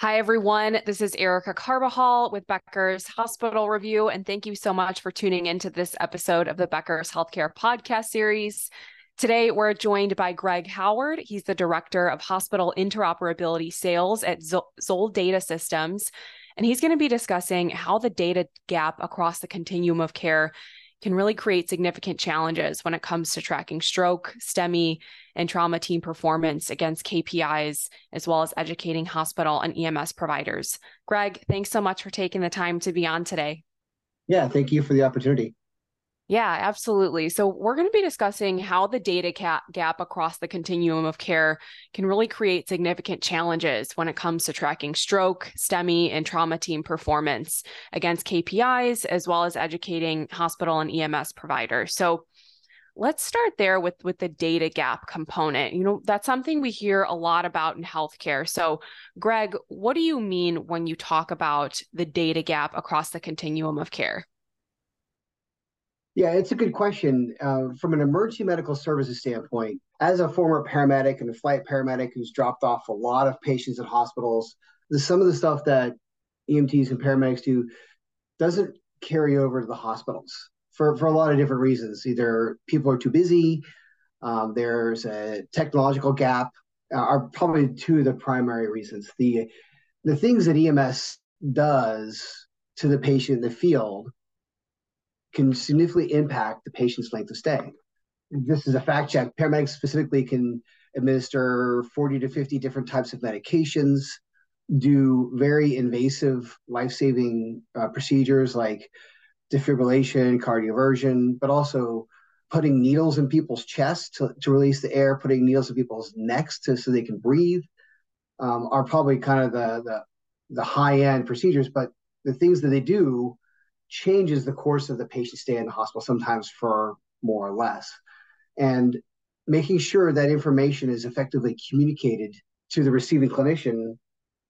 Hi, everyone. This is Erica Carbajal with Becker's Hospital Review, and thank you so much for tuning into this episode of the Becker's Healthcare Podcast Series. Today, we're joined by Greg Howard. He's the Director of Hospital Interoperability Sales at Zoll Data Systems, and he's going to be discussing how the data gap across the continuum of care can really create significant challenges when it comes to tracking stroke, STEMI, and trauma team performance against KPIs, as well as educating hospital and EMS providers. Greg, thanks so much for taking the time to be on today. Yeah, thank you for the opportunity. Yeah, absolutely. So, we're going to be discussing how the data gap across the continuum of care can really create significant challenges when it comes to tracking stroke, STEMI, and trauma team performance against KPIs, as well as educating hospital and EMS providers. So, let's start there with with the data gap component you know that's something we hear a lot about in healthcare so greg what do you mean when you talk about the data gap across the continuum of care yeah, it's a good question. Uh, from an emergency medical services standpoint, as a former paramedic and a flight paramedic who's dropped off a lot of patients at hospitals, the, some of the stuff that EMTs and paramedics do doesn't carry over to the hospitals for, for a lot of different reasons. Either people are too busy, um, there's a technological gap, uh, are probably two of the primary reasons. The the things that EMS does to the patient in the field can significantly impact the patient's length of stay. This is a fact check. Paramedics specifically can administer 40 to 50 different types of medications, do very invasive life saving uh, procedures like defibrillation, cardioversion, but also putting needles in people's chests to, to release the air, putting needles in people's necks to, so they can breathe, um, are probably kind of the, the, the high end procedures. But the things that they do changes the course of the patient stay in the hospital, sometimes for more or less. And making sure that information is effectively communicated to the receiving clinician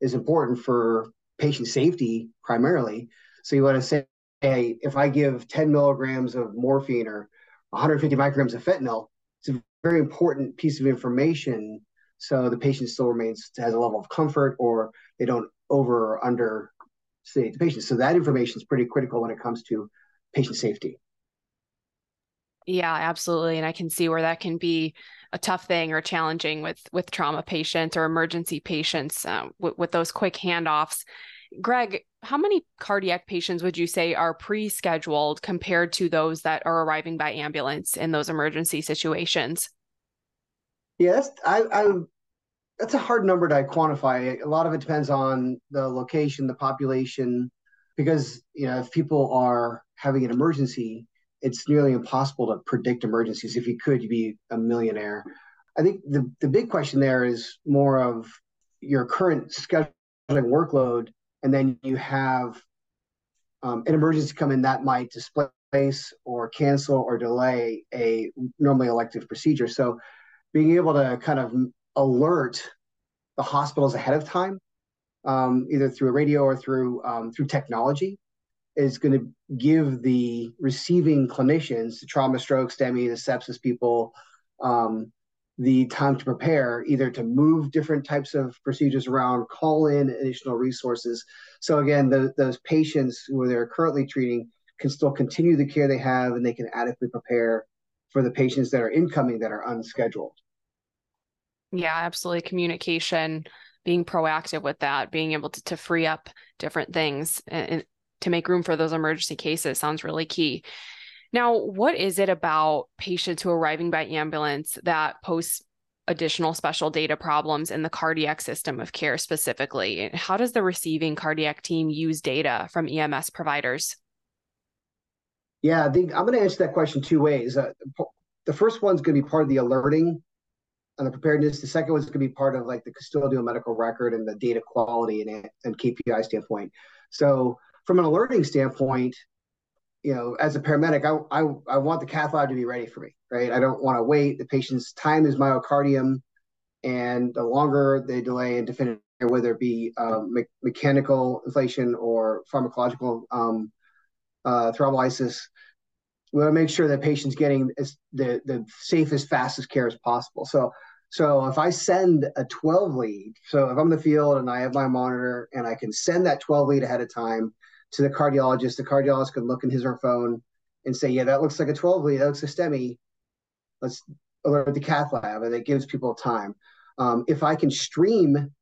is important for patient safety primarily. So you want to say, hey, if I give 10 milligrams of morphine or 150 micrograms of fentanyl, it's a very important piece of information so the patient still remains has a level of comfort or they don't over or under sedate the patient. So that information is pretty critical when it comes to patient safety. Yeah, absolutely. And I can see where that can be a tough thing or challenging with with trauma patients or emergency patients uh, with, with those quick handoffs. Greg, how many cardiac patients would you say are pre-scheduled compared to those that are arriving by ambulance in those emergency situations? Yes, I, I that's a hard number to quantify. A lot of it depends on the location, the population, because you know if people are having an emergency, it's nearly impossible to predict emergencies. If you could, you'd be a millionaire. I think the the big question there is more of your current scheduling workload, and then you have um, an emergency come in that might displace or cancel or delay a normally elective procedure. So being able to kind of alert the hospitals ahead of time, um, either through a radio or through um, through technology, is going to give the receiving clinicians, the trauma, stroke, STEMI, the sepsis people, um, the time to prepare, either to move different types of procedures around, call in additional resources. So again, the, those patients who they're currently treating can still continue the care they have, and they can adequately prepare for the patients that are incoming that are unscheduled. Yeah, absolutely. Communication, being proactive with that, being able to, to free up different things and, to make room for those emergency cases sounds really key. Now, what is it about patients who are arriving by ambulance that pose additional special data problems in the cardiac system of care specifically? How does the receiving cardiac team use data from EMS providers? Yeah, I think I'm going to answer that question two ways. Uh, the first one's going to be part of the alerting on the preparedness. The second one's going to be part of like the custodial medical record and the data quality and, and KPI standpoint. So from an alerting standpoint, you know, as a paramedic, I, I, I want the cath lab to be ready for me, right? I don't want to wait. The patient's time is myocardium, and the longer they delay in definitive, whether it be um, me- mechanical inflation or pharmacological um, uh, thrombolysis, we want to make sure that patient's getting as the, the safest, fastest care as possible. So So if I send a 12 lead, so if I'm in the field and I have my monitor and I can send that 12 lead ahead of time to the cardiologist, the cardiologist can look in his or her phone and say, yeah, that looks like a 12 lead, that looks a STEMI. Let's alert the cath lab, and it gives people time. Um, if I can stream,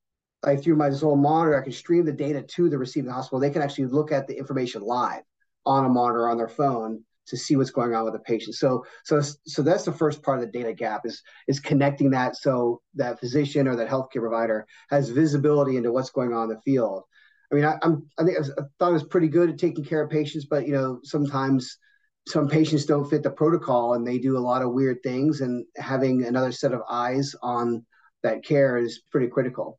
like through my Zoll monitor, I can stream the data to the receiving hospital. They can actually look at the information live on a monitor on their phone to see what's going on with the patient. So, so, so that's the first part of the data gap is is connecting that so that physician or that healthcare provider has visibility into what's going on in the field. I mean, I, am I think I, was, I thought I was pretty good at taking care of patients, but you know, sometimes some patients don't fit the protocol and they do a lot of weird things, and having another set of eyes on that care is pretty critical.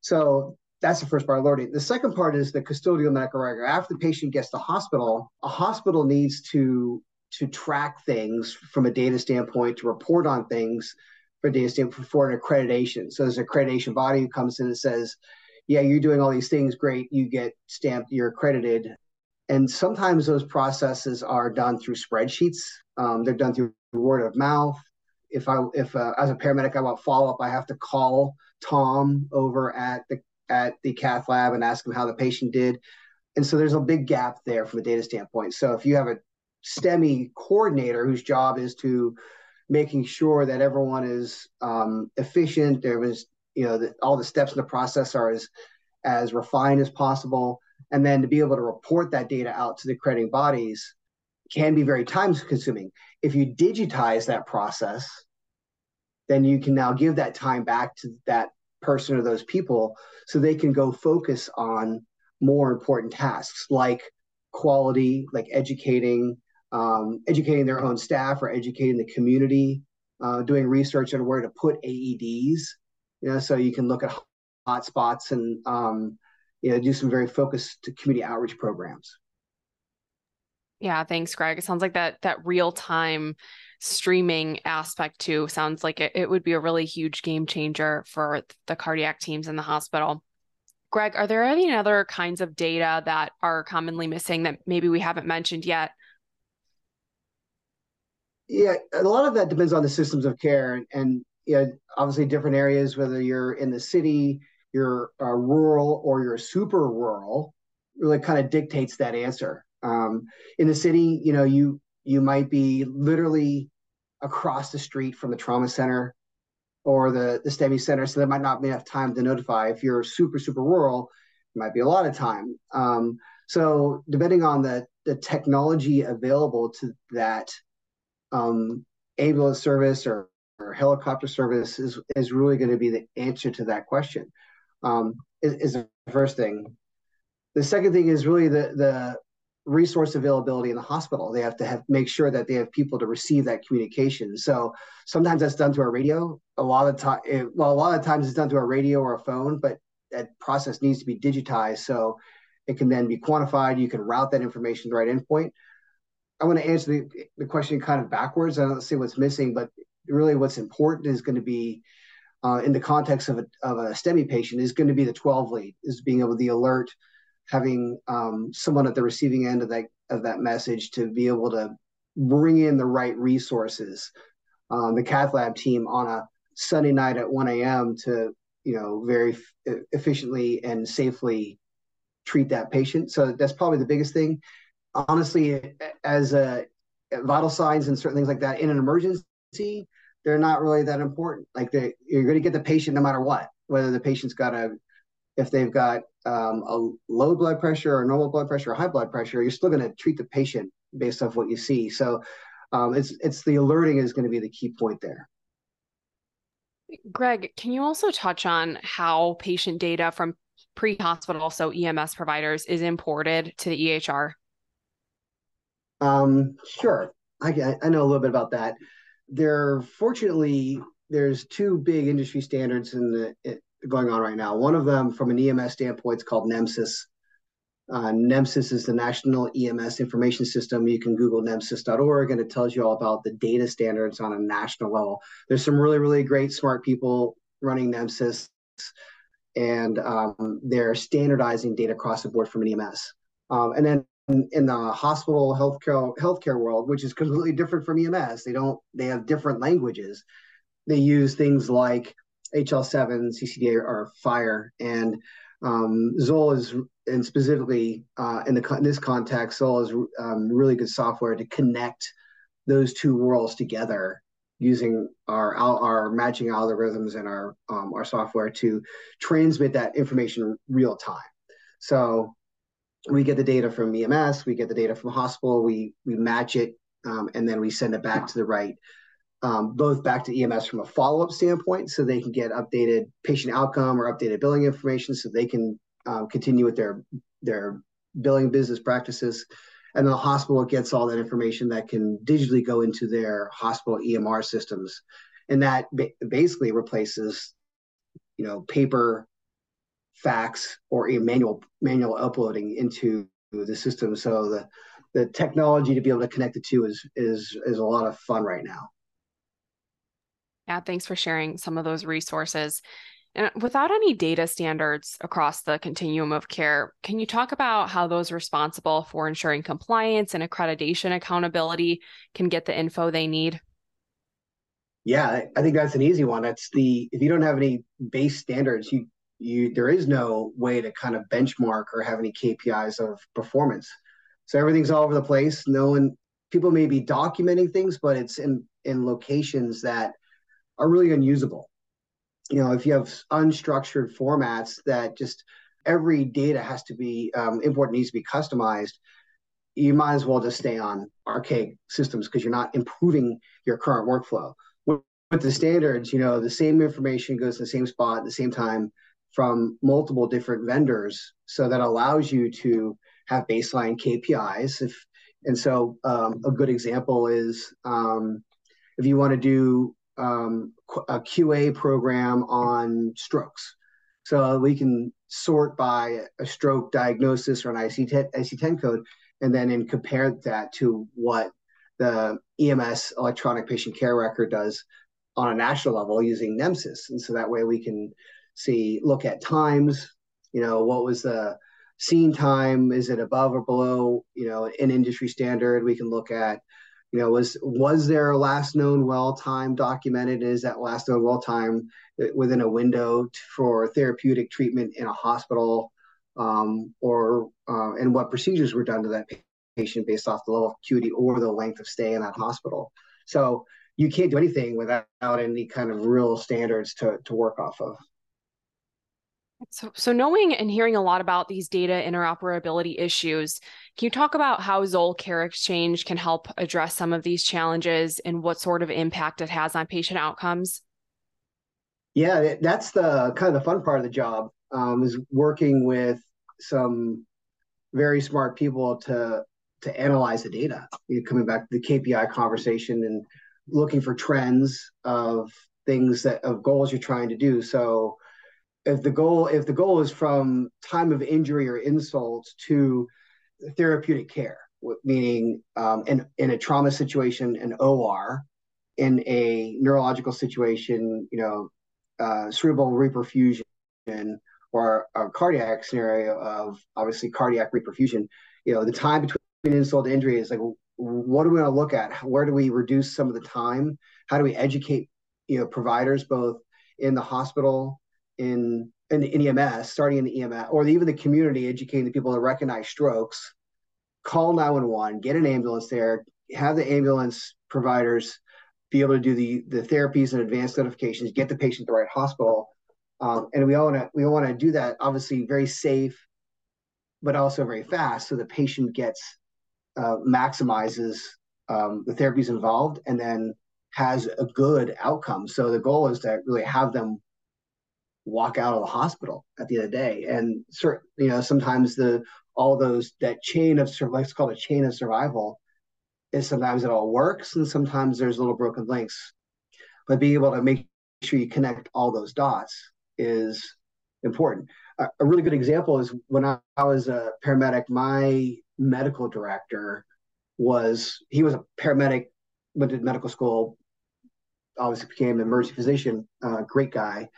So that's the first part of learning. The second part is the custodial record. After the patient gets to hospital, a hospital needs to to track things from a data standpoint, to report on things for data standpoint for an accreditation. So there's an accreditation body who comes in and says, "Yeah, you're doing all these things, great. You get stamped, you're accredited." And sometimes those processes are done through spreadsheets. Um, they're done through word of mouth. If I, if uh, as a paramedic I want follow up, I have to call Tom over at the at the cath lab and ask them how the patient did. And so there's a big gap there from a data standpoint. So if you have a STEMI coordinator whose job is to making sure that everyone is um, efficient, there was you know the, all the steps in the process are as as refined as possible, and then to be able to report that data out to the accrediting bodies can be very time consuming. If you digitize that process, then you can now give that time back to that person or those people so they can go focus on more important tasks like quality, like educating, um, educating their own staff or educating the community, uh, doing research on where to put AEDs. You know, so you can look at hotspots and um, you know do some very focused community outreach programs. Yeah, thanks, Greg. It sounds like that that real time streaming aspect too sounds like it, it would be a really huge game changer for the cardiac teams in the hospital. Greg, are there any other kinds of data that are commonly missing that maybe we haven't mentioned yet? Yeah, a lot of that depends on the systems of care, and, and you know, obviously different areas. Whether you're in the city, you're uh, rural, or you're super rural, really kind of dictates that answer. Um, in the city, you know, you you might be literally across the street from the trauma center or the, the STEMI center, so there might not be enough time to notify. If you're super, super rural, it might be a lot of time. Um, so depending on the, the technology available to that um, ambulance service or, or helicopter service is, is really going to be the answer to that question um, is, is the first thing. The second thing is really the, the resource availability in the hospital. They have to have make sure that they have people to receive that communication. So sometimes that's done through a radio. A lot of time, well, a lot of times it's done through a radio or a phone, but that process needs to be digitized so it can then be quantified. You can route that information to the right endpoint. I want to answer the, the question kind of backwards. I don't see what's missing, but really what's important is going to be uh, in the context of a, of a STEMI patient is going to be the 12 lead, is being able to alert having um, someone at the receiving end of that of that message to be able to bring in the right resources. Um, the cath lab team on a Sunday night at 1 a.m. to you know very f- efficiently and safely treat that patient. So that's probably the biggest thing. Honestly, as a vital signs and certain things like that in an emergency, they're not really that important. Like they, you're going to get the patient no matter what, whether the patient's got a if they've got um, a low blood pressure or normal blood pressure or high blood pressure, you're still going to treat the patient based off what you see. So um, it's it's the alerting is going to be the key point there. Greg, can you also touch on how patient data from pre-hospital, so EMS providers, is imported to the EHR? Um, sure, I, I know a little bit about that. There, fortunately, there's two big industry standards in the going on right now. One of them, from an EMS standpoint, is called NEMSIS. Uh, is the National EMS Information System. You can Google nemsis.org and it tells you all about the data standards on a national level. There's some really, really great, smart people running NEMSIS, and um, they're standardizing data across the board from an EMS. Um, and then in, in the hospital healthcare healthcare world, which is completely different from EMS, they don't they have different languages they use things like HL7, CCDA, are FHIR. and um, Zoll is, and specifically uh, in the in this context, Zoll is um, really good software to connect those two worlds together using our our matching algorithms and our um, our software to transmit that information real time. So we get the data from EMS, we get the data from hospital, we we match it, um, and then we send it back to the right, um, both back to EMS from a follow up standpoint, so they can get updated patient outcome or updated billing information, so they can um, continue with their their billing business practices, and the hospital gets all that information that can digitally go into their hospital EMR systems, and that ba- basically replaces, you know, paper, fax, or a manual manual uploading into the system. So the the technology to be able to connect the two is is is a lot of fun right now. Yeah, thanks for sharing some of those resources. And without any data standards across the continuum of care, can you talk about how those responsible for ensuring compliance and accreditation accountability can get the info they need? Yeah, I think that's an easy one. That's the if you don't have any base standards, you you there is no way to kind of benchmark or have any KPIs of performance. So everything's all over the place. No one people may be documenting things, but it's in in locations that are really unusable you know, if you have unstructured formats that just every data has to be um, import needs to be customized, you might as well just stay on archaic systems because you're not improving your current workflow. With, with the standards, you know, the same information goes to the same spot at the same time from multiple different vendors, so that allows you to have baseline KPIs. If and so um, a good example is um, if you want to do um, a QA program on strokes. So we can sort by a stroke diagnosis or an ICD-10, ICD-10 code, and then and compare that to what the EMS electronic patient care record does on a national level using NEMSIS. And so that way we can see, look at times, you know, what was the scene time? Is it above or below, you know, an industry standard? We can look at you know, was was there a last known well time documented? Is that last known well time within a window for therapeutic treatment in a hospital, um, or uh, and what procedures were done to that patient based off the level of acuity or the length of stay in that hospital? So you can't do anything without any kind of real standards to to work off of. So, so knowing and hearing a lot about these data interoperability issues, can you talk about how Zoll Care Exchange can help address some of these challenges and what sort of impact it has on patient outcomes? Yeah, that's the kind of the fun part of the job um, is working with some very smart people to to analyze the data. You know, coming back to the KPI conversation and looking for trends of things that of goals you're trying to do. So if the goal if the goal is from time of injury or insult to therapeutic care, meaning um, in in a trauma situation, an OR, in a neurological situation, you know, uh, cerebral reperfusion or a cardiac scenario of obviously cardiac reperfusion, you know, the time between insult to injury is like, what do we want to look at? Where do we reduce some of the time? How do we educate, you know, providers both in the hospital in in, in EMS, starting in the EMS, or even the community, educating the people to recognize strokes, call 911, get an ambulance there, have the ambulance providers be able to do the the therapies and advanced notifications, get the patient to the right hospital, um, and we all want to we all want to do that obviously very safe, but also very fast, so the patient gets uh, maximizes um, the therapies involved, and then has a good outcome. So the goal is to really have them walk out of the hospital at the end of the day. And certain, you know, sometimes the all those that chain of let's call it a chain of survival is sometimes it all works and sometimes there's little broken links. But being able to make sure you connect all those dots is important. A, a really good example is when I, I was a paramedic, my medical director was he was a paramedic, went to medical school, obviously became an emergency physician, uh, great guy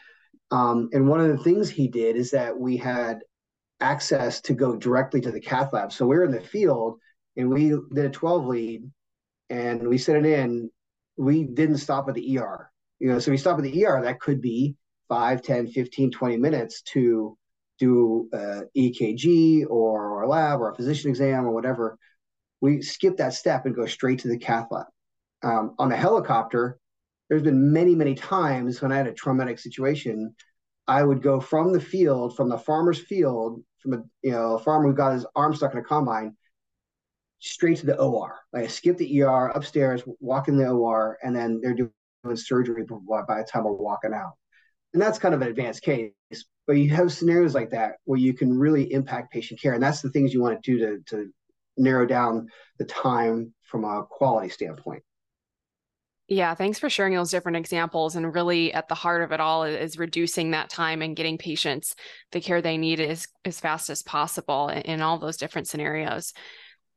um, and one of the things he did is that we had access to go directly to the cath lab. So we are in the field and we did a 12 lead and we sent it in. We didn't stop at the ER. You know, so we stop at the ER, that could be 5, 10, 15, 20 minutes to do a EKG or, or a lab or a physician exam or whatever. We skip that step and go straight to the cath lab. Um, on a helicopter, there's been many, many times when I had a traumatic situation, I would go from the field, from the farmer's field, from a you know a farmer who got his arm stuck in a combine, straight to the OR. Like I skip the ER upstairs, walk in the OR, and then they're doing surgery by the time we're walking out. And that's kind of an advanced case. But you have scenarios like that where you can really impact patient care. And that's the things you want to do to, to narrow down the time from a quality standpoint. Yeah, thanks for sharing those different examples. And really, at the heart of it all is reducing that time and getting patients the care they need as, as fast as possible in, in all those different scenarios.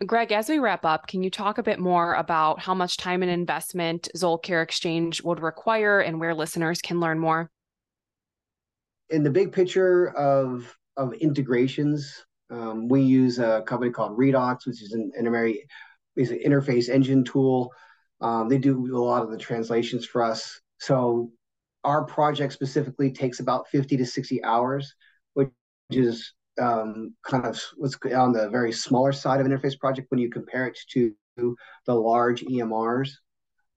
Greg, as we wrap up, can you talk a bit more about how much time and investment Zoll Care Exchange would require and where listeners can learn more? In the big picture of, of integrations, um, we use a company called Redox, which is an, an interface engine tool. Um, they do a lot of the translations for us. So our project specifically takes about 50 to 60 hours, which is um, kind of what's on the very smaller side of an interface project when you compare it to the large EMRs.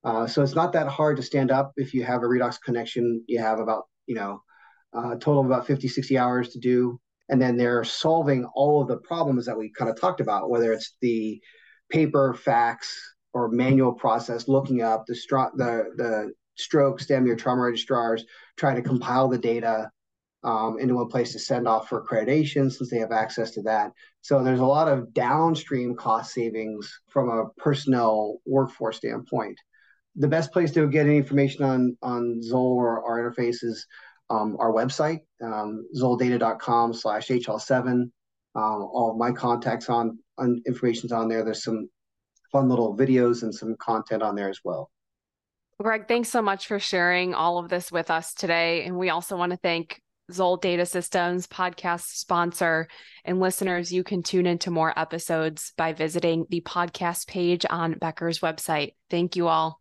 Uh, so it's not that hard to stand up. If you have a Redox connection, you have about, you know, a total of about 50, 60 hours to do. And then they're solving all of the problems that we kind of talked about, whether it's the paper, fax, or manual process, looking up the, the, the stroke, STEM, your trauma registrars, trying to compile the data, um, into one place to send off for accreditation since they have access to that. So there's a lot of downstream cost savings from a personnel workforce standpoint. The best place to get any information on on Zoll or our interface is um, our website, um, zolldata.com slash HL7. Um, all of my contacts on, on information's on there. There's some fun little videos and some content on there as well. Greg, thanks so much for sharing all of this with us today. And we also want to thank Zoll Data Systems podcast sponsor. And listeners, you can tune into more episodes by visiting the podcast page on Becker's website. Thank you all.